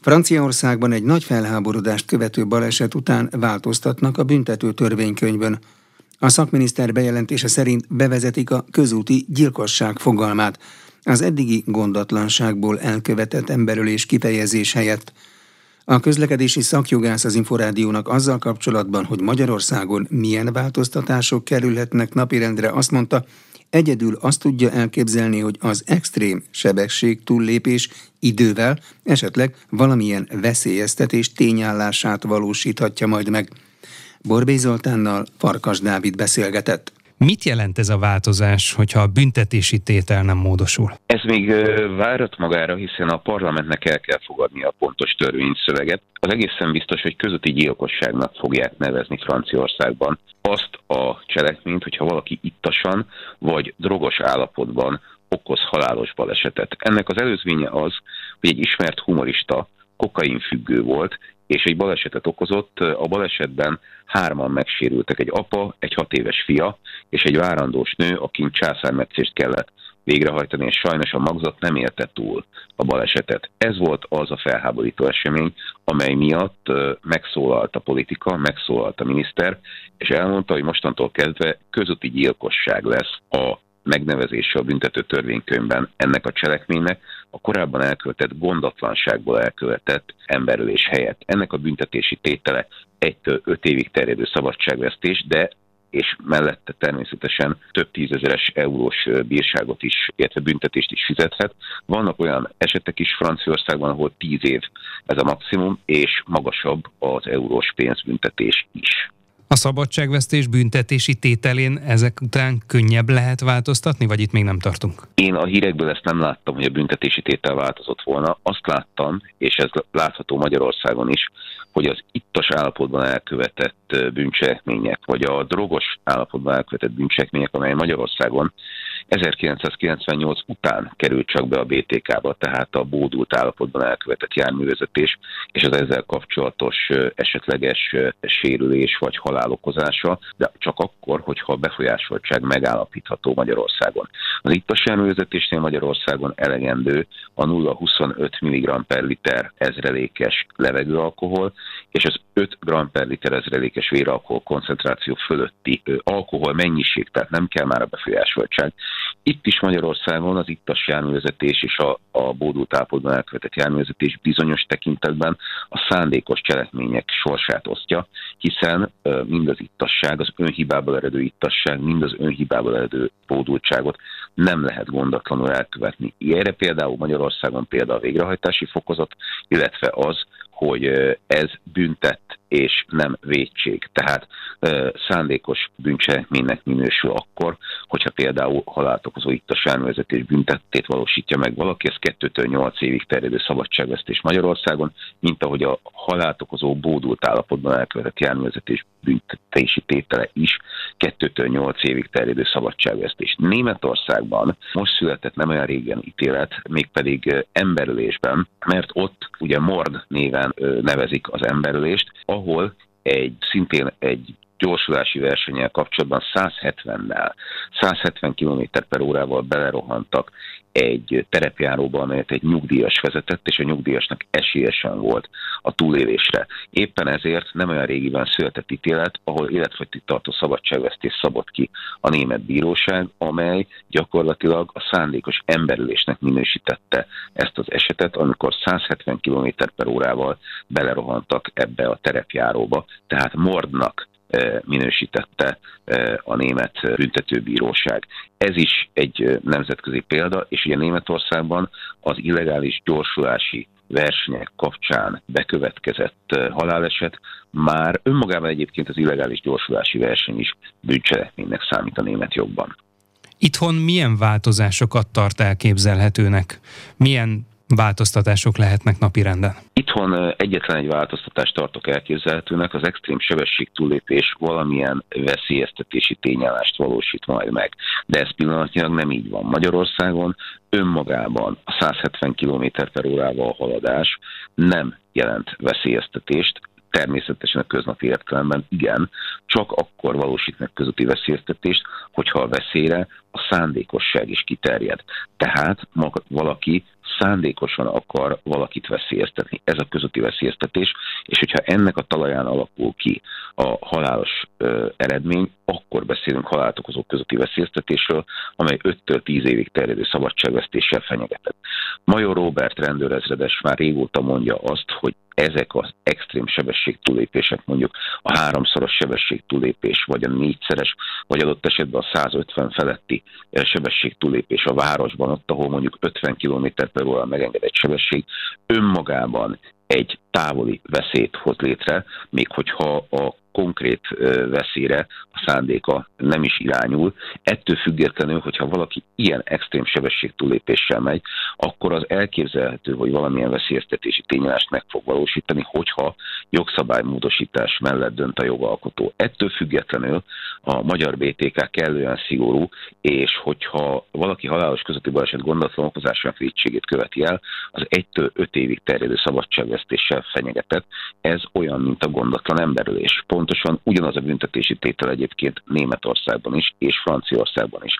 Franciaországban egy nagy felháborodást követő baleset után változtatnak a büntető törvénykönyvön. A szakminiszter bejelentése szerint bevezetik a közúti gyilkosság fogalmát, az eddigi gondatlanságból elkövetett emberölés kifejezés helyett. A közlekedési szakjogász az Inforádiónak azzal kapcsolatban, hogy Magyarországon milyen változtatások kerülhetnek napirendre, azt mondta, egyedül azt tudja elképzelni, hogy az extrém sebesség túllépés idővel esetleg valamilyen veszélyeztetés tényállását valósíthatja majd meg. Borbély Zoltánnal Farkas Dávid beszélgetett. Mit jelent ez a változás, hogyha a büntetési tétel nem módosul? Ez még várat magára, hiszen a parlamentnek el kell fogadni a pontos törvényszöveget. Az egészen biztos, hogy közötti gyilkosságnak fogják nevezni Franciaországban azt a cselekményt, hogyha valaki ittasan vagy drogos állapotban okoz halálos balesetet. Ennek az előzménye az, hogy egy ismert humorista kokainfüggő volt, és egy balesetet okozott. A balesetben hárman megsérültek, egy apa, egy hat éves fia, és egy várandós nő, akin császármetszést kellett végrehajtani, és sajnos a magzat nem élte túl a balesetet. Ez volt az a felháborító esemény, amely miatt megszólalt a politika, megszólalt a miniszter, és elmondta, hogy mostantól kezdve közúti gyilkosság lesz a megnevezése a büntető törvénykönyvben ennek a cselekménynek a korábban elkövetett gondatlanságból elkövetett emberülés helyett. Ennek a büntetési tétele 1-5 évig terjedő szabadságvesztés, de és mellette természetesen több tízezeres eurós bírságot is, illetve büntetést is fizethet. Vannak olyan esetek is Franciaországban, ahol tíz év ez a maximum, és magasabb az eurós pénzbüntetés is. A szabadságvesztés büntetési tételén ezek után könnyebb lehet változtatni, vagy itt még nem tartunk? Én a hírekből ezt nem láttam, hogy a büntetési tétel változott volna. Azt láttam, és ez látható Magyarországon is, hogy az ittas állapotban elkövetett bűncselekmények, vagy a drogos állapotban elkövetett bűncselekmények, amely Magyarországon 1998 után került csak be a BTK-ba, tehát a bódult állapotban elkövetett járművezetés, és az ezzel kapcsolatos esetleges sérülés vagy halál okozása, de csak akkor, hogyha a befolyásoltság megállapítható Magyarországon. Az ittas járművezetésnél Magyarországon elegendő a 0,25 mg per liter ezrelékes levegőalkohol, és az 5 g per liter ezrelékes véralkohol koncentráció fölötti alkohol mennyiség, tehát nem kell már a befolyásoltság. Itt is Magyarországon az ittas járművezetés és a, a bódult állapotban elkövetett járművezetés bizonyos tekintetben a szándékos cselekmények sorsát osztja, hiszen mind az ittasság, az önhibából eredő ittasság, mind az önhibából eredő bódultságot nem lehet gondatlanul elkövetni. Erre például Magyarországon például a végrehajtási fokozat, illetve az, hogy ez büntett és nem védség. Tehát szándékos bűncselekménynek minősül akkor, hogyha például halált okozó ittas elművezetés büntettét valósítja meg valaki, ez 2-től 8 évig terjedő szabadságvesztés Magyarországon, mint ahogy a halált okozó bódult állapotban elkövetett járművezetés büntetési tétele is 2-től 8 évig terjedő szabadságvesztés. Németországban most született nem olyan régen ítélet, mégpedig emberülésben, mert ott ugye Mord néven nevezik az emberülést, ahol egy szintén egy gyorsulási versenyel kapcsolatban 170-nel, 170 km per órával belerohantak egy terepjáróba, amelyet egy nyugdíjas vezetett, és a nyugdíjasnak esélyesen volt a túlélésre. Éppen ezért nem olyan régiben született ítélet, ahol tartó szabadságvesztés szabott ki a német bíróság, amely gyakorlatilag a szándékos emberülésnek minősítette ezt az esetet, amikor 170 km per órával belerohantak ebbe a terepjáróba, tehát mordnak minősítette a német büntetőbíróság. Ez is egy nemzetközi példa, és ugye Németországban az illegális gyorsulási versenyek kapcsán bekövetkezett haláleset már önmagában egyébként az illegális gyorsulási verseny is bűncselekménynek számít a német jogban. Itthon milyen változásokat tart elképzelhetőnek? Milyen változtatások lehetnek napirenden? Itthon egyetlen egy változtatást tartok elképzelhetőnek, az extrém sebesség túlépés valamilyen veszélyeztetési tényállást valósít majd meg. De ez pillanatnyilag nem így van. Magyarországon önmagában a 170 km per órával haladás nem jelent veszélyeztetést, természetesen a köznapi értelemben igen, csak akkor valósít meg közúti veszélyeztetést, hogyha a veszélyre a szándékosság is kiterjed. Tehát valaki szándékosan akar valakit veszélyeztetni. Ez a közötti veszélyeztetés, és hogyha ennek a talaján alakul ki a halálos ö, eredmény, akkor beszélünk halált okozó közötti veszélyeztetésről, amely 5-től 10 évig terjedő szabadságvesztéssel fenyegetett. Major Robert rendőrezredes már régóta mondja azt, hogy ezek az extrém sebességtúlépések, mondjuk a háromszoros sebességtúlépés, vagy a négyszeres, vagy adott esetben a 150 feletti sebességtúlépés a városban, ott, ahol mondjuk 50 km per óra megengedett sebesség, önmagában egy távoli veszélyt hoz létre, még hogyha a konkrét veszélyre a szándéka nem is irányul. Ettől függetlenül, hogyha valaki ilyen extrém sebességtúlépéssel megy, akkor az elképzelhető, hogy valamilyen veszélyeztetési tényállást meg fog valósítani, hogyha jogszabálymódosítás mellett dönt a jogalkotó. Ettől függetlenül a magyar BTK kellően szigorú, és hogyha valaki halálos közötti baleset gondatlan okozásának védségét követi el, az 1-től 5 évig terjedő szabadságvesztéssel fenyegetett. Ez olyan, mint a gondatlan emberülés. Pont pontosan ugyanaz a büntetési tétel egyébként Németországban is, és Franciaországban is.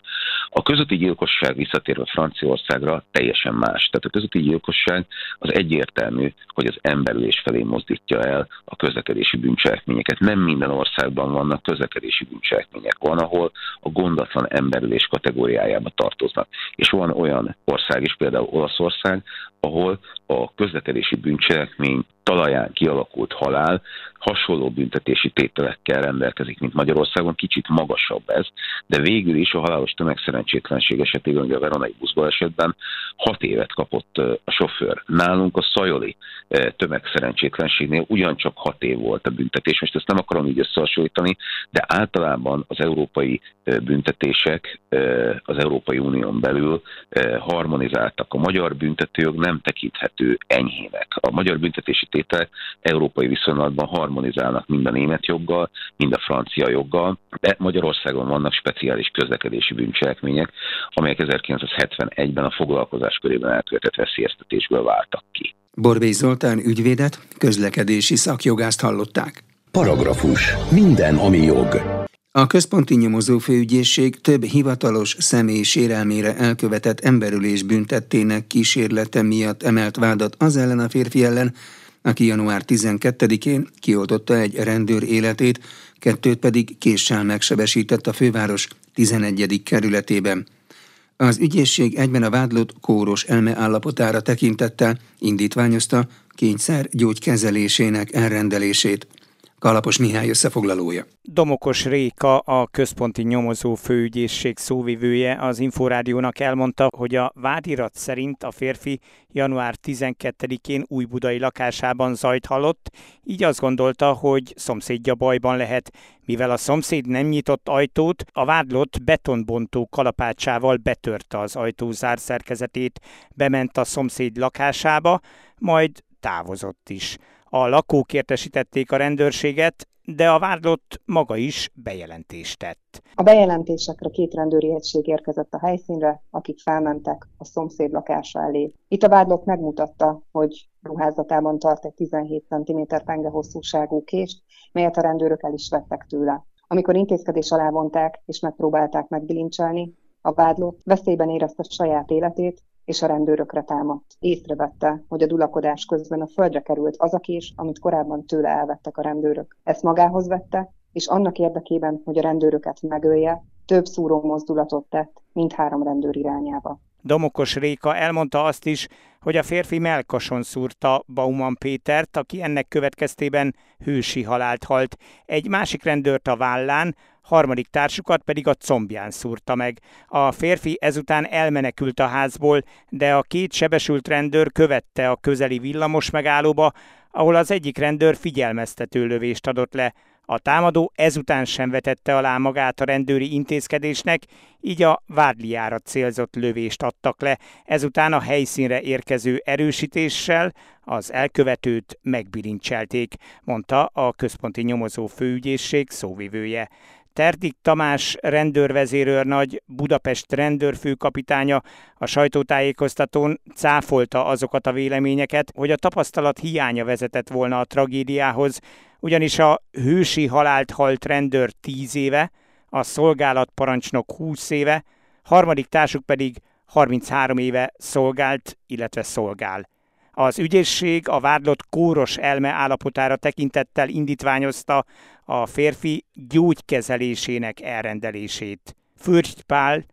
A közötti gyilkosság visszatérve Franciaországra teljesen más. Tehát a közötti gyilkosság az egyértelmű, hogy az emberülés felé mozdítja el a közlekedési bűncselekményeket. Nem minden országban vannak közlekedési bűncselekmények. Van, ahol a gondatlan emberülés kategóriájába tartoznak. És van olyan ország is, például Olaszország, ahol a közlekedési bűncselekmény talaján kialakult halál hasonló büntetési tételekkel rendelkezik, mint Magyarországon, kicsit magasabb ez, de végül is a halálos tömegszerencsétlenség esetében, ugye a Veronai esetben 6 évet kapott a sofőr. Nálunk a Szajoli tömegszerencsétlenségnél ugyancsak 6 év volt a büntetés. Most ezt nem akarom így összehasonlítani, de általában az európai büntetések az Európai Unión belül harmonizáltak. A magyar büntetőjog nem tekinthető enyhének. A magyar büntetési tételek európai viszonylatban harmonizálnak mind a német joggal, mind a francia joggal, de Magyarországon vannak speciális közlekedési bűncselekmények, amelyek 1971-ben a foglalkozás körében elkövetett veszélyeztetésből váltak ki. Borbély Zoltán ügyvédet, közlekedési szakjogást hallották. Paragrafus. Minden, ami jog. A központi nyomozó főügyészség több hivatalos személy sérelmére elkövetett emberülés büntettének kísérlete miatt emelt vádat az ellen a férfi ellen, aki január 12-én kioltotta egy rendőr életét, kettőt pedig késsel megsebesített a főváros 11. kerületében. Az ügyészség egyben a vádlott kóros elme állapotára tekintettel indítványozta kényszer gyógykezelésének elrendelését. Kalapos Mihály összefoglalója. Domokos Réka, a központi nyomozó főügyészség szóvivője az Inforádiónak elmondta, hogy a vádirat szerint a férfi január 12-én új-budai lakásában zajt hallott, így azt gondolta, hogy szomszédja bajban lehet. Mivel a szomszéd nem nyitott ajtót, a vádlott betonbontó kalapácsával betörte az ajtó zárszerkezetét, bement a szomszéd lakásába, majd távozott is. A lakók értesítették a rendőrséget, de a vádlott maga is bejelentést tett. A bejelentésekre két rendőri egység érkezett a helyszínre, akik felmentek a szomszéd lakása elé. Itt a vádlott megmutatta, hogy ruházatában tart egy 17 cm penge hosszúságú kést, melyet a rendőrök el is vettek tőle. Amikor intézkedés alá vonták és megpróbálták megbilincselni, a vádlott veszélyben érezte saját életét, és a rendőrökre támadt. Észrevette, hogy a dulakodás közben a földre került az a kés, amit korábban tőle elvettek a rendőrök. Ezt magához vette, és annak érdekében, hogy a rendőröket megölje, több szúró mozdulatot tett mindhárom rendőr irányába. Domokos Réka elmondta azt is, hogy a férfi melkason szúrta Bauman Pétert, aki ennek következtében hősi halált halt. Egy másik rendőrt a vállán, harmadik társukat pedig a combján szúrta meg. A férfi ezután elmenekült a házból, de a két sebesült rendőr követte a közeli villamos megállóba, ahol az egyik rendőr figyelmeztető lövést adott le. A támadó ezután sem vetette alá magát a rendőri intézkedésnek, így a vádliára célzott lövést adtak le. Ezután a helyszínre érkező erősítéssel az elkövetőt megbilincselték, mondta a központi nyomozó főügyészség szóvivője. Terdik Tamás rendőrvezérőrnagy, Budapest rendőrfőkapitánya a sajtótájékoztatón cáfolta azokat a véleményeket, hogy a tapasztalat hiánya vezetett volna a tragédiához, ugyanis a hősi halált halt rendőr 10 éve, a szolgálatparancsnok 20 éve, harmadik társuk pedig 33 éve szolgált, illetve szolgál. Az ügyészség a vádlott kóros elme állapotára tekintettel indítványozta a férfi gyógykezelésének elrendelését. Fürgy Pál,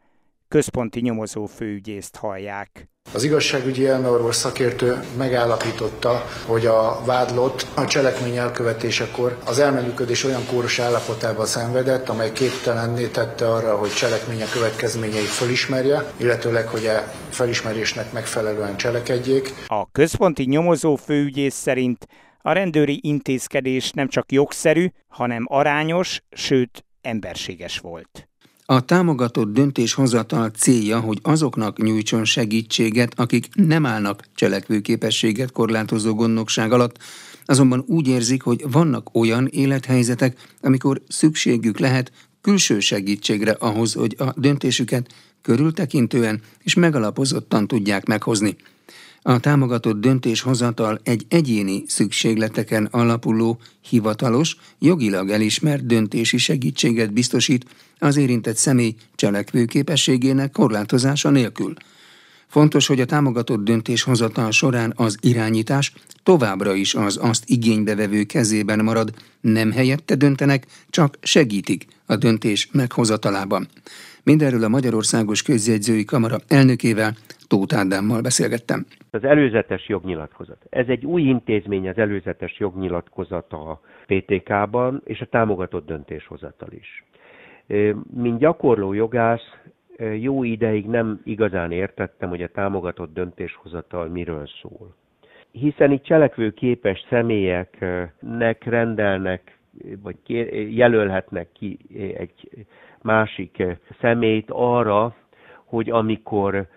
központi nyomozó főügyészt hallják. Az igazságügyi elmeorvos szakértő megállapította, hogy a vádlott a cselekmény elkövetésekor az elmenüködés olyan kóros állapotában szenvedett, amely képtelenné tette arra, hogy cselekménye következményeit felismerje, illetőleg, hogy a felismerésnek megfelelően cselekedjék. A központi nyomozó főügyész szerint a rendőri intézkedés nem csak jogszerű, hanem arányos, sőt emberséges volt. A támogatott döntéshozatal célja, hogy azoknak nyújtson segítséget, akik nem állnak cselekvőképességet korlátozó gondnokság alatt, azonban úgy érzik, hogy vannak olyan élethelyzetek, amikor szükségük lehet külső segítségre ahhoz, hogy a döntésüket körültekintően és megalapozottan tudják meghozni. A támogatott döntéshozatal egy egyéni szükségleteken alapuló, hivatalos, jogilag elismert döntési segítséget biztosít az érintett személy cselekvőképességének korlátozása nélkül. Fontos, hogy a támogatott döntéshozatal során az irányítás továbbra is az azt igénybe vevő kezében marad, nem helyette döntenek, csak segítik a döntés meghozatalában. Mindenről a Magyarországos Közjegyzői Kamara elnökével, Tóth Ádámmal beszélgettem. Az előzetes jognyilatkozat. Ez egy új intézmény, az előzetes jognyilatkozat a PTK-ban, és a támogatott döntéshozatal is. Mint gyakorló jogász jó ideig nem igazán értettem, hogy a támogatott döntéshozatal miről szól. Hiszen itt cselekvő-képes személyeknek rendelnek, vagy jelölhetnek ki egy másik személyt arra, hogy amikor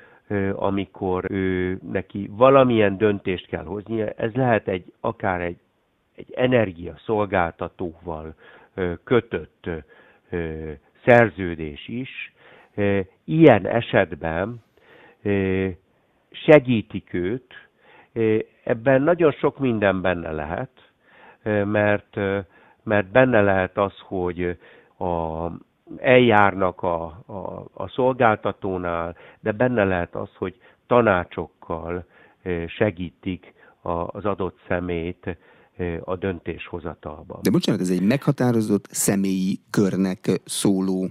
amikor ő neki valamilyen döntést kell hoznia, ez lehet egy akár egy, egy energiaszolgáltatóval kötött szerződés is, ilyen esetben segítik őt, ebben nagyon sok minden benne lehet, mert, mert benne lehet az, hogy a, eljárnak a, a, a szolgáltatónál, de benne lehet az, hogy tanácsokkal segítik az adott szemét a döntéshozatalban. De bocsánat, ez egy meghatározott személyi körnek szóló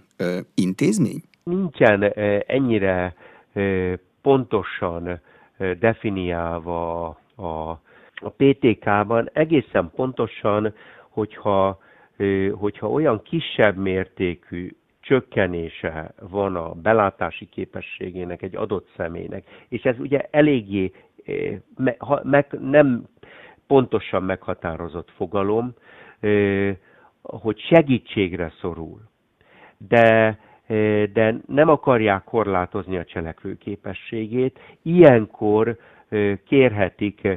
intézmény? Nincsen ennyire pontosan definiálva a, a PTK-ban, egészen pontosan, hogyha, hogyha olyan kisebb mértékű csökkenése van a belátási képességének egy adott személynek, és ez ugye eléggé meg, nem pontosan meghatározott fogalom, hogy segítségre szorul. De, de nem akarják korlátozni a cselekvő képességét, ilyenkor kérhetik,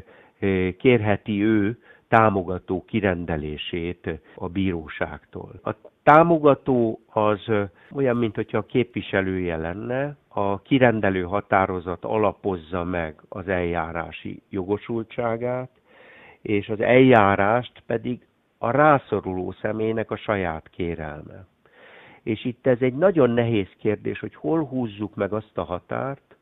kérheti ő támogató kirendelését a bíróságtól. A támogató az olyan, mint hogyha a képviselője lenne, a kirendelő határozat alapozza meg az eljárási jogosultságát, és az eljárást pedig a rászoruló személynek a saját kérelme. És itt ez egy nagyon nehéz kérdés, hogy hol húzzuk meg azt a határt,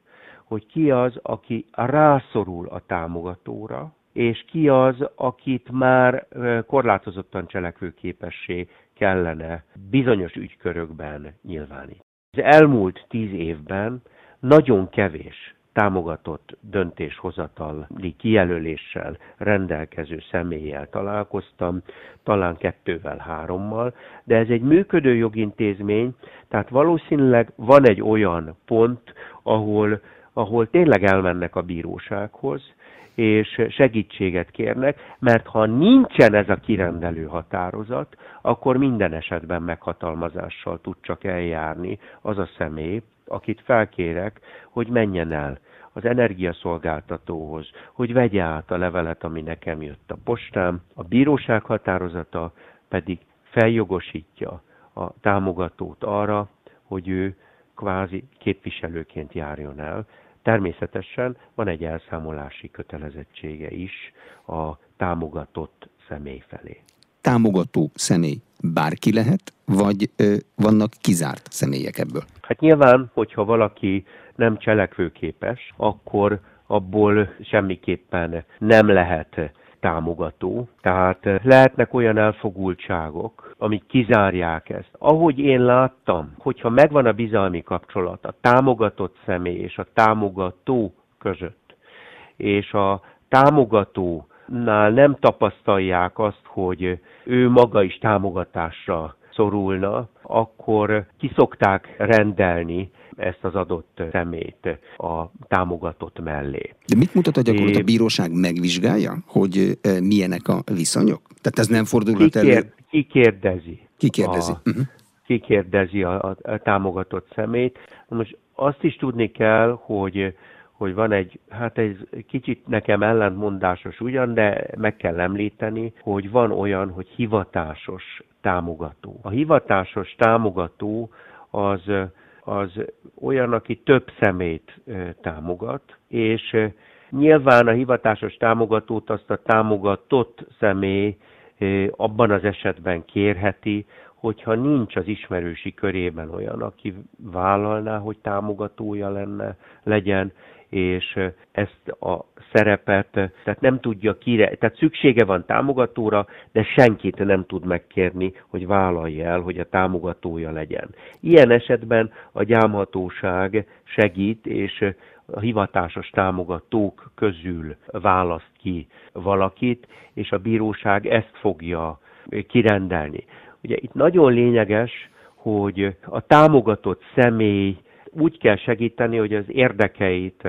hogy ki az, aki rászorul a támogatóra, és ki az, akit már korlátozottan cselekvőképessé kellene bizonyos ügykörökben nyilvánítani. Az elmúlt tíz évben nagyon kevés támogatott döntéshozatali kijelöléssel rendelkező személlyel találkoztam, talán kettővel, hárommal, de ez egy működő jogintézmény, tehát valószínűleg van egy olyan pont, ahol, ahol tényleg elmennek a bírósághoz, és segítséget kérnek, mert ha nincsen ez a kirendelő határozat, akkor minden esetben meghatalmazással tud csak eljárni az a személy, akit felkérek, hogy menjen el az energiaszolgáltatóhoz, hogy vegye át a levelet, ami nekem jött a postám. A bíróság határozata pedig feljogosítja a támogatót arra, hogy ő kvázi képviselőként járjon el. Természetesen van egy elszámolási kötelezettsége is a támogatott személy felé. Támogató személy bárki lehet, vagy ö, vannak kizárt személyek ebből? Hát nyilván, hogyha valaki nem cselekvőképes, akkor abból semmiképpen nem lehet támogató. Tehát lehetnek olyan elfogultságok, amik kizárják ezt. Ahogy én láttam, hogyha megvan a bizalmi kapcsolat a támogatott személy és a támogató között, és a támogatónál nem tapasztalják azt, hogy ő maga is támogatásra szorulna, akkor kiszokták rendelni ezt az adott szemét a támogatott mellé. De mit mutat a gyakorlat? A bíróság megvizsgálja, hogy milyenek a viszonyok? Tehát ez nem fordulhat elő? Ki kérdezi? Ki kérdezi? A, uh-huh. Ki kérdezi a, a, a támogatott szemét. Most azt is tudni kell, hogy hogy van egy, hát ez kicsit nekem ellentmondásos ugyan, de meg kell említeni, hogy van olyan, hogy hivatásos támogató. A hivatásos támogató az, az olyan, aki több szemét támogat, és nyilván a hivatásos támogatót azt a támogatott személy abban az esetben kérheti, hogyha nincs az ismerősi körében olyan, aki vállalná, hogy támogatója lenne, legyen, és ezt a szerepet, tehát nem tudja kire, tehát szüksége van támogatóra, de senkit nem tud megkérni, hogy vállalja el, hogy a támogatója legyen. Ilyen esetben a gyámhatóság segít, és a hivatásos támogatók közül választ ki valakit, és a bíróság ezt fogja kirendelni. Ugye itt nagyon lényeges, hogy a támogatott személy úgy kell segíteni, hogy az érdekeit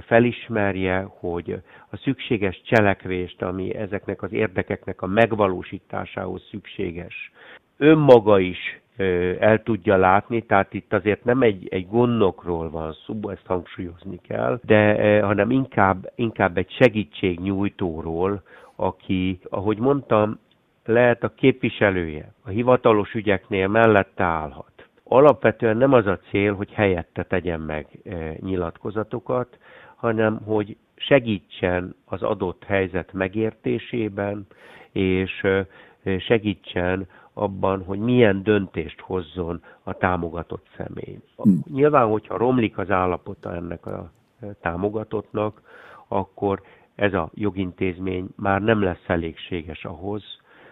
felismerje, hogy a szükséges cselekvést, ami ezeknek az érdekeknek a megvalósításához szükséges, önmaga is el tudja látni, tehát itt azért nem egy, egy gondokról van szó, ezt hangsúlyozni kell, de hanem inkább, inkább egy segítségnyújtóról, aki, ahogy mondtam, lehet a képviselője, a hivatalos ügyeknél mellette állhat alapvetően nem az a cél, hogy helyette tegyen meg e, nyilatkozatokat, hanem hogy segítsen az adott helyzet megértésében, és e, segítsen abban, hogy milyen döntést hozzon a támogatott személy. Nyilván, hogyha romlik az állapota ennek a e, támogatottnak, akkor ez a jogintézmény már nem lesz elégséges ahhoz,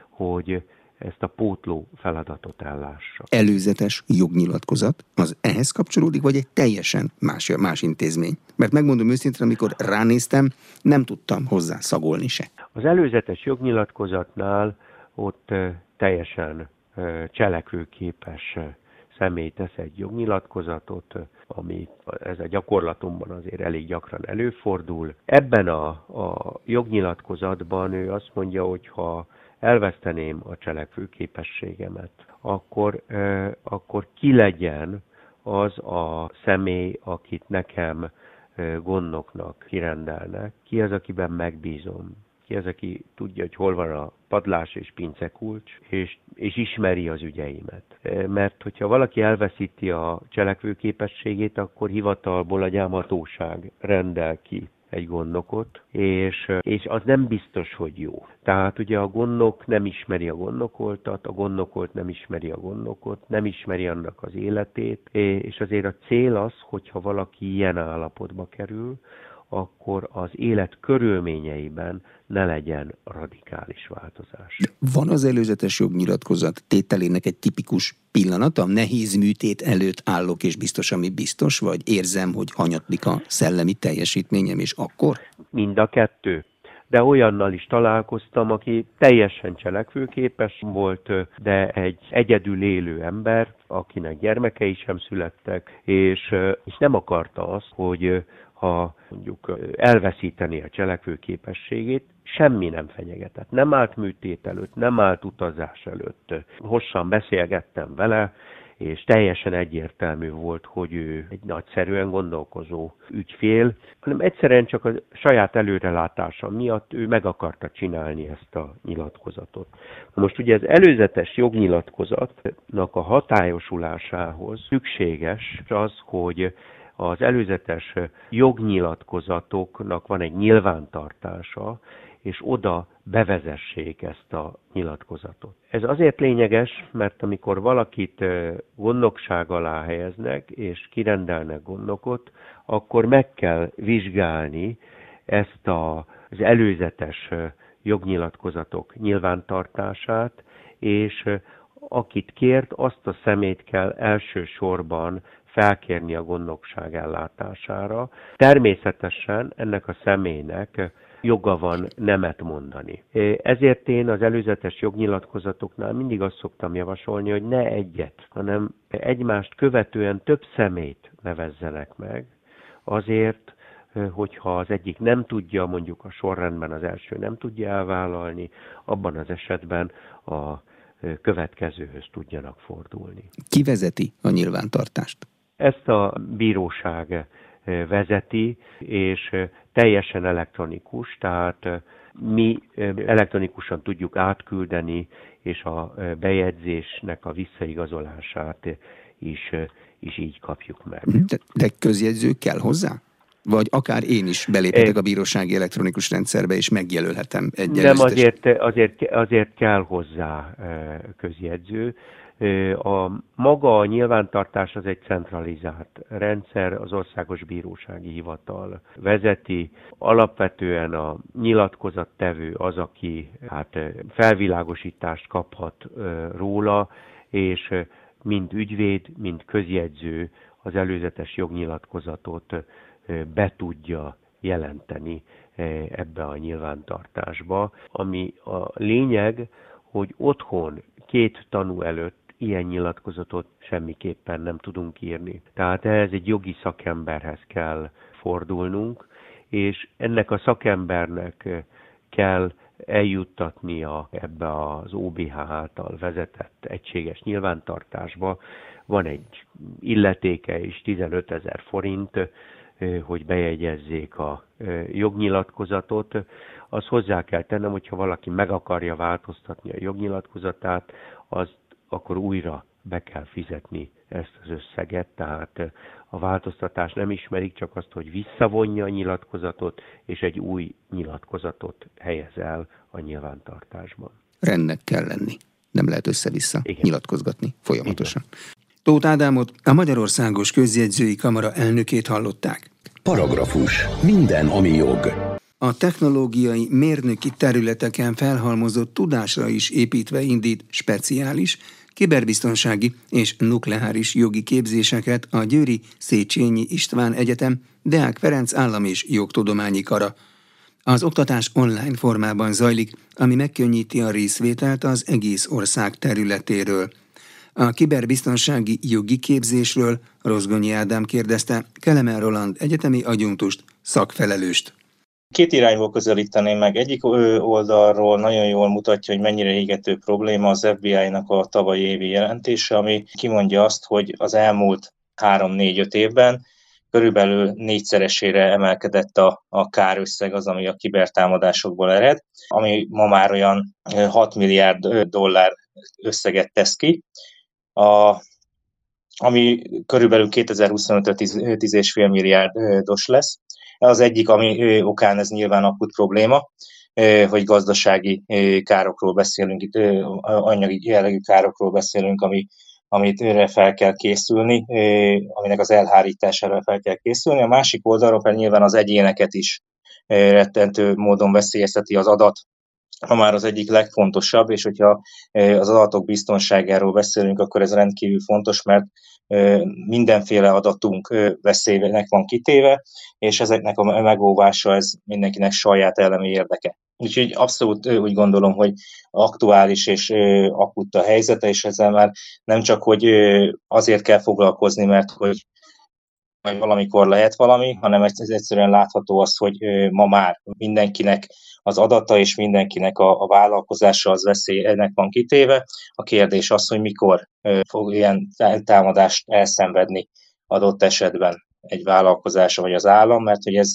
hogy ezt a pótló feladatot ellássa. Előzetes jognyilatkozat az ehhez kapcsolódik, vagy egy teljesen más, más intézmény? Mert megmondom őszintén, amikor ránéztem, nem tudtam hozzá szagolni se. Az előzetes jognyilatkozatnál ott teljesen cselekvőképes személy tesz egy jognyilatkozatot, ami ez a gyakorlatomban azért elég gyakran előfordul. Ebben a, a jognyilatkozatban ő azt mondja, hogy ha elveszteném a cselekvő képességemet, akkor, akkor ki legyen az a személy, akit nekem gondnoknak kirendelnek, ki az, akiben megbízom, ki az, aki tudja, hogy hol van a padlás és pincekulcs, és, és ismeri az ügyeimet. Mert hogyha valaki elveszíti a cselekvőképességét, akkor hivatalból a gyámhatóság rendel ki egy gondnokot, és, és az nem biztos, hogy jó. Tehát ugye a gondnok nem ismeri a gondnokoltat, a gondnokolt nem ismeri a gondnokot, nem ismeri annak az életét, és azért a cél az, hogyha valaki ilyen állapotba kerül, akkor az élet körülményeiben ne legyen radikális változás. De van az előzetes jognyilatkozat tételének egy tipikus pillanata? Nehéz műtét előtt állok, és biztos, ami biztos, vagy érzem, hogy hanyatlik a szellemi teljesítményem, és akkor? Mind a kettő de olyannal is találkoztam, aki teljesen cselekvőképes volt, de egy egyedül élő ember, akinek gyermekei sem születtek, és, és nem akarta azt, hogy ha mondjuk elveszíteni a cselekvő képességét, semmi nem fenyegetett. Nem állt műtét előtt, nem állt utazás előtt. Hosszan beszélgettem vele, és teljesen egyértelmű volt, hogy ő egy nagyszerűen gondolkozó ügyfél, hanem egyszerűen csak a saját előrelátása miatt ő meg akarta csinálni ezt a nyilatkozatot. Most ugye az előzetes jognyilatkozatnak a hatályosulásához szükséges az, hogy az előzetes jognyilatkozatoknak van egy nyilvántartása, és oda bevezessék ezt a nyilatkozatot. Ez azért lényeges, mert amikor valakit gondnokság alá helyeznek, és kirendelnek gondnokot, akkor meg kell vizsgálni ezt az előzetes jognyilatkozatok nyilvántartását, és akit kért, azt a szemét kell elsősorban felkérni a gondnokság ellátására. Természetesen ennek a személynek joga van nemet mondani. Ezért én az előzetes jognyilatkozatoknál mindig azt szoktam javasolni, hogy ne egyet, hanem egymást követően több szemét nevezzenek meg, azért, hogyha az egyik nem tudja, mondjuk a sorrendben az első nem tudja elvállalni, abban az esetben a következőhöz tudjanak fordulni. Ki vezeti a nyilvántartást? Ezt a bíróság vezeti, és teljesen elektronikus, tehát mi elektronikusan tudjuk átküldeni, és a bejegyzésnek a visszaigazolását is, is így kapjuk meg. De, de közjegyző kell hozzá? Vagy akár én is beléphetek a bírósági elektronikus rendszerbe, és megjelölhetem egy Nem, azért, azért, azért kell hozzá közjegyző. A maga a nyilvántartás az egy centralizált rendszer, az Országos Bírósági Hivatal vezeti. Alapvetően a nyilatkozattevő az, aki hát felvilágosítást kaphat róla, és mind ügyvéd, mind közjegyző az előzetes jognyilatkozatot be tudja jelenteni ebbe a nyilvántartásba, ami a lényeg, hogy otthon két tanú előtt ilyen nyilatkozatot semmiképpen nem tudunk írni. Tehát ehhez egy jogi szakemberhez kell fordulnunk, és ennek a szakembernek kell eljuttatnia ebbe az OBH által vezetett egységes nyilvántartásba. Van egy illetéke is 15 ezer forint, hogy bejegyezzék a jognyilatkozatot. Az hozzá kell tennem, hogyha valaki meg akarja változtatni a jognyilatkozatát, az akkor újra be kell fizetni ezt az összeget, tehát a változtatás nem ismerik csak azt, hogy visszavonja a nyilatkozatot, és egy új nyilatkozatot helyez el a nyilvántartásban. Rendnek kell lenni. Nem lehet össze-vissza Igen. nyilatkozgatni folyamatosan. Igen. Tóth Ádámot, a Magyarországos Közjegyzői Kamara elnökét hallották. Paragrafus. Minden, ami jog. A technológiai mérnöki területeken felhalmozott tudásra is építve indít speciális, kiberbiztonsági és nukleáris jogi képzéseket a Győri Széchenyi István Egyetem Deák Ferenc Állam és Jogtudományi Kara. Az oktatás online formában zajlik, ami megkönnyíti a részvételt az egész ország területéről. A kiberbiztonsági jogi képzésről Rozgonyi Ádám kérdezte Kelemen Roland egyetemi agyuntust, szakfelelőst. Két irányból közelíteném meg. Egyik oldalról nagyon jól mutatja, hogy mennyire égető probléma az FBI-nak a tavalyi évi jelentése, ami kimondja azt, hogy az elmúlt 3-4-5 évben körülbelül négyszeresére emelkedett a, a kárösszeg az, ami a kibertámadásokból ered, ami ma már olyan 6 milliárd dollár összeget tesz ki a, ami körülbelül 2025-re 10,5 milliárdos lesz. Az egyik, ami okán ez nyilván akut probléma, hogy gazdasági károkról beszélünk, itt anyagi jellegű károkról beszélünk, ami, amit őre fel kell készülni, aminek az elhárítására fel kell készülni. A másik oldalról pedig nyilván az egyéneket is rettentő módon veszélyezteti az adat ha már az egyik legfontosabb, és hogyha az adatok biztonságáról beszélünk, akkor ez rendkívül fontos, mert mindenféle adatunk veszélynek van kitéve, és ezeknek a megóvása ez mindenkinek saját elemi érdeke. Úgyhogy abszolút úgy gondolom, hogy aktuális és akut a helyzete, és ezzel már nem csak, hogy azért kell foglalkozni, mert hogy majd valamikor lehet valami, hanem ez egyszerűen látható az, hogy ma már mindenkinek az adata és mindenkinek a, a vállalkozása az veszélynek van kitéve. A kérdés az, hogy mikor fog ilyen támadást elszenvedni adott esetben egy vállalkozása vagy az állam, mert hogy ez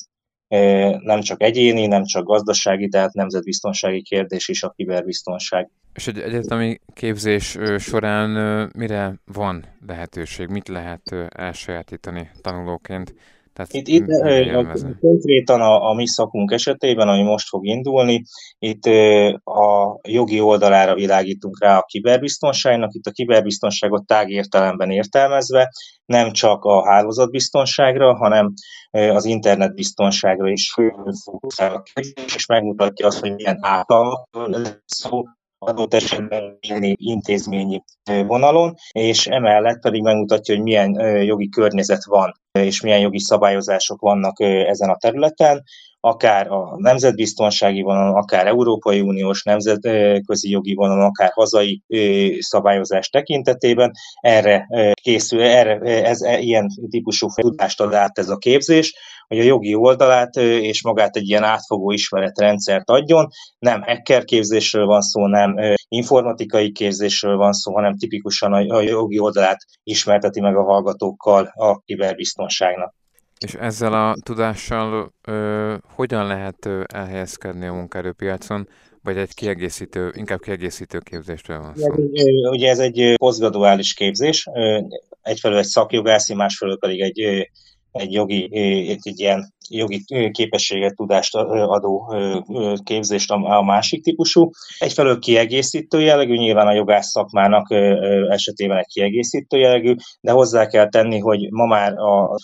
nem csak egyéni, nem csak gazdasági, tehát nemzetbiztonsági kérdés is a kiberbiztonság. És egy egyetemi képzés során mire van lehetőség, mit lehet elsajátítani tanulóként? Tehát itt, itt konkrétan a, a mi szakunk esetében, ami most fog indulni, itt a jogi oldalára világítunk rá a kiberbiztonságnak, itt a kiberbiztonságot tágértelemben értelmezve, nem csak a hálózatbiztonságra, hanem az internetbiztonságra is fókuszál, és megmutatja azt, hogy milyen általmakról szó, adott esetben intézményi vonalon, és emellett pedig megmutatja, hogy milyen jogi környezet van, és milyen jogi szabályozások vannak ezen a területen, akár a nemzetbiztonsági vonalon, akár Európai Uniós nemzetközi jogi vonalon, akár hazai szabályozás tekintetében. Erre készül, erre, ez, e, ilyen típusú tudást ad át ez a képzés, hogy a jogi oldalát és magát egy ilyen átfogó ismeretrendszert adjon. Nem hacker képzésről van szó, nem informatikai képzésről van szó, hanem tipikusan a jogi oldalát ismerteti meg a hallgatókkal a kiberbiztonságnak. És ezzel a tudással ö, hogyan lehet elhelyezkedni a munkaerőpiacon, vagy egy kiegészítő, inkább kiegészítő képzésről van szó? Ugye ez egy posztgraduális képzés, egyfelől egy szakjogászi, másfelől pedig egy egy jogi, egy, ilyen jogi képességet, tudást adó képzést a, másik típusú. Egyfelől kiegészítő jellegű, nyilván a jogász szakmának esetében egy kiegészítő jellegű, de hozzá kell tenni, hogy ma már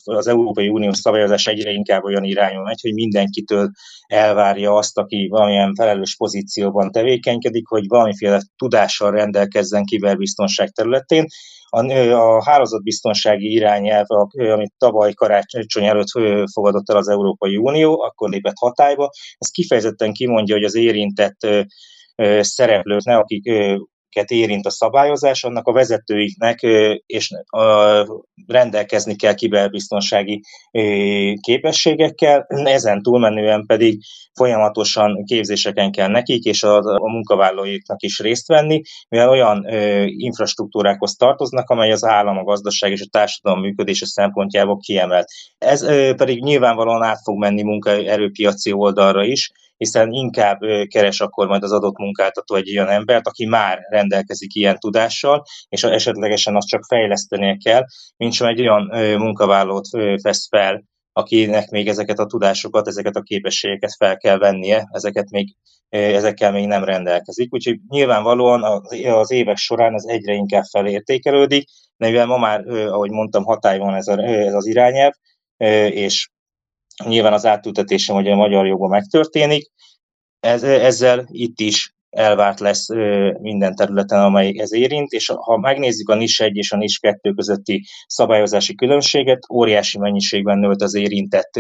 az Európai Unió szabályozás egyre inkább olyan irányú megy, hogy mindenkitől elvárja azt, aki valamilyen felelős pozícióban tevékenykedik, hogy valamiféle tudással rendelkezzen kiberbiztonság területén, a, a hálózatbiztonsági irányelv, amit tavaly karácsony előtt fogadott el az Európai Unió, akkor lépett hatályba, ez kifejezetten kimondja, hogy az érintett szereplők, akik érint a szabályozás, annak a vezetőiknek és rendelkezni kell kiberbiztonsági képességekkel, ezen túlmenően pedig folyamatosan képzéseken kell nekik és a, a munkavállalóiknak is részt venni, mivel olyan infrastruktúrákhoz tartoznak, amely az állam, a gazdaság és a társadalom működése szempontjából kiemelt. Ez pedig nyilvánvalóan át fog menni munkaerőpiaci oldalra is, hiszen inkább keres akkor majd az adott munkáltató egy olyan embert, aki már rendelkezik ilyen tudással, és esetlegesen azt csak fejlesztenie kell, mint sem egy olyan munkavállalót vesz fel, akinek még ezeket a tudásokat, ezeket a képességeket fel kell vennie, ezeket még, ezekkel még nem rendelkezik. Úgyhogy nyilvánvalóan az évek során ez egyre inkább felértékelődik, de mivel ma már, ahogy mondtam, hatály van ez, a, ez az irányelv, és Nyilván az átültetése hogy a magyar jogban megtörténik, ez, ezzel itt is elvárt lesz minden területen, amely ez érint, és ha megnézzük a NIS 1 és a NIS 2 közötti szabályozási különbséget, óriási mennyiségben nőtt az érintett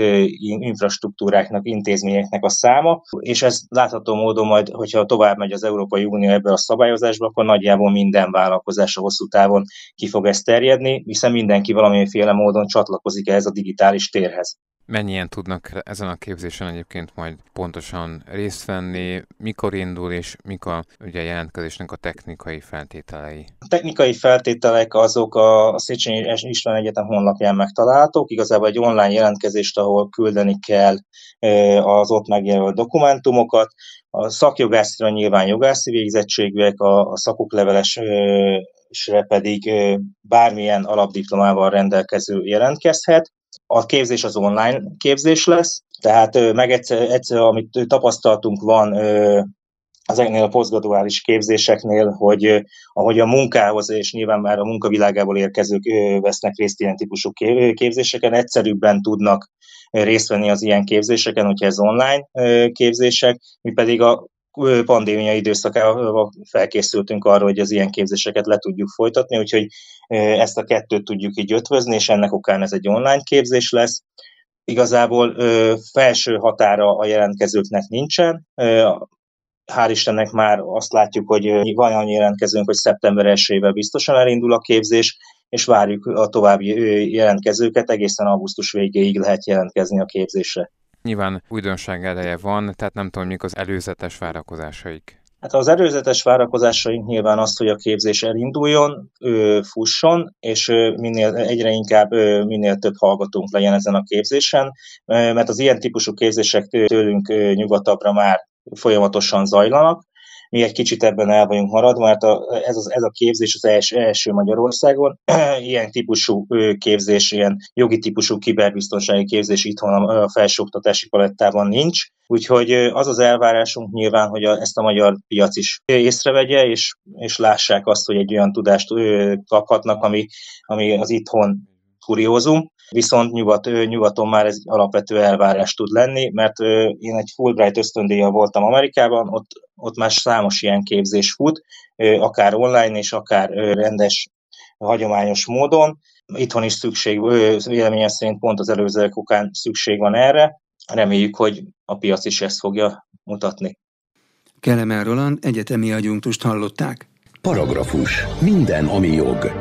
infrastruktúráknak, intézményeknek a száma, és ez látható módon majd, hogyha tovább megy az Európai Unió ebbe a szabályozásba, akkor nagyjából minden vállalkozás a hosszú távon ki fog ezt terjedni, hiszen mindenki valamiféle módon csatlakozik ehhez a digitális térhez. Mennyien tudnak ezen a képzésen egyébként majd pontosan részt venni, mikor indul és mik a ugye, jelentkezésnek a technikai feltételei? A technikai feltételek azok a Széchenyi István Egyetem honlapján megtalálhatók, igazából egy online jelentkezést, ahol küldeni kell az ott megjelölt dokumentumokat, a szakjogászra nyilván jogászi végzettségűek, a, a szakokleveles pedig bármilyen alapdiplomával rendelkező jelentkezhet. A képzés az online képzés lesz, tehát meg egyszer, egyszer amit tapasztaltunk van ezeknél a posztgraduális képzéseknél, hogy ahogy a munkához és nyilván már a munkavilágából érkezők vesznek részt ilyen típusú képzéseken, egyszerűbben tudnak részt venni az ilyen képzéseken, hogyha ez online képzések, mi pedig a pandémia időszakában felkészültünk arra, hogy az ilyen képzéseket le tudjuk folytatni, úgyhogy ezt a kettőt tudjuk így ötvözni, és ennek okán ez egy online képzés lesz. Igazából felső határa a jelentkezőknek nincsen, hál' Istennek már azt látjuk, hogy van annyi jelentkezőnk, hogy szeptember 1 biztosan elindul a képzés, és várjuk a további jelentkezőket, egészen augusztus végéig lehet jelentkezni a képzésre. Nyilván újdonság eleje van, tehát nem tudom, mik az előzetes várakozásaik. Hát az előzetes várakozásaink nyilván az, hogy a képzés elinduljon, fusson, és minél, egyre inkább minél több hallgatónk legyen ezen a képzésen, mert az ilyen típusú képzések tőlünk nyugatabbra már folyamatosan zajlanak, mi egy kicsit ebben el vagyunk maradva, mert a, ez, az, ez a képzés az első, első Magyarországon. ilyen típusú képzés, ilyen jogi típusú kiberbiztonsági képzés itthon a felsőoktatási palettában nincs. Úgyhogy az az elvárásunk nyilván, hogy a, ezt a magyar piac is észrevegye, és, és lássák azt, hogy egy olyan tudást kaphatnak, ami, ami az itthon kuriózum, viszont nyugat, nyugaton már ez alapvető elvárás tud lenni, mert én egy Fulbright ösztöndíjjal voltam Amerikában, ott, ott már számos ilyen képzés fut, akár online és akár rendes, hagyományos módon. Itthon is szükség, véleményem szerint pont az előzőek okán szükség van erre. Reméljük, hogy a piac is ezt fogja mutatni. Kelemen Roland egyetemi agyunktust hallották. Paragrafus. Minden, ami jog.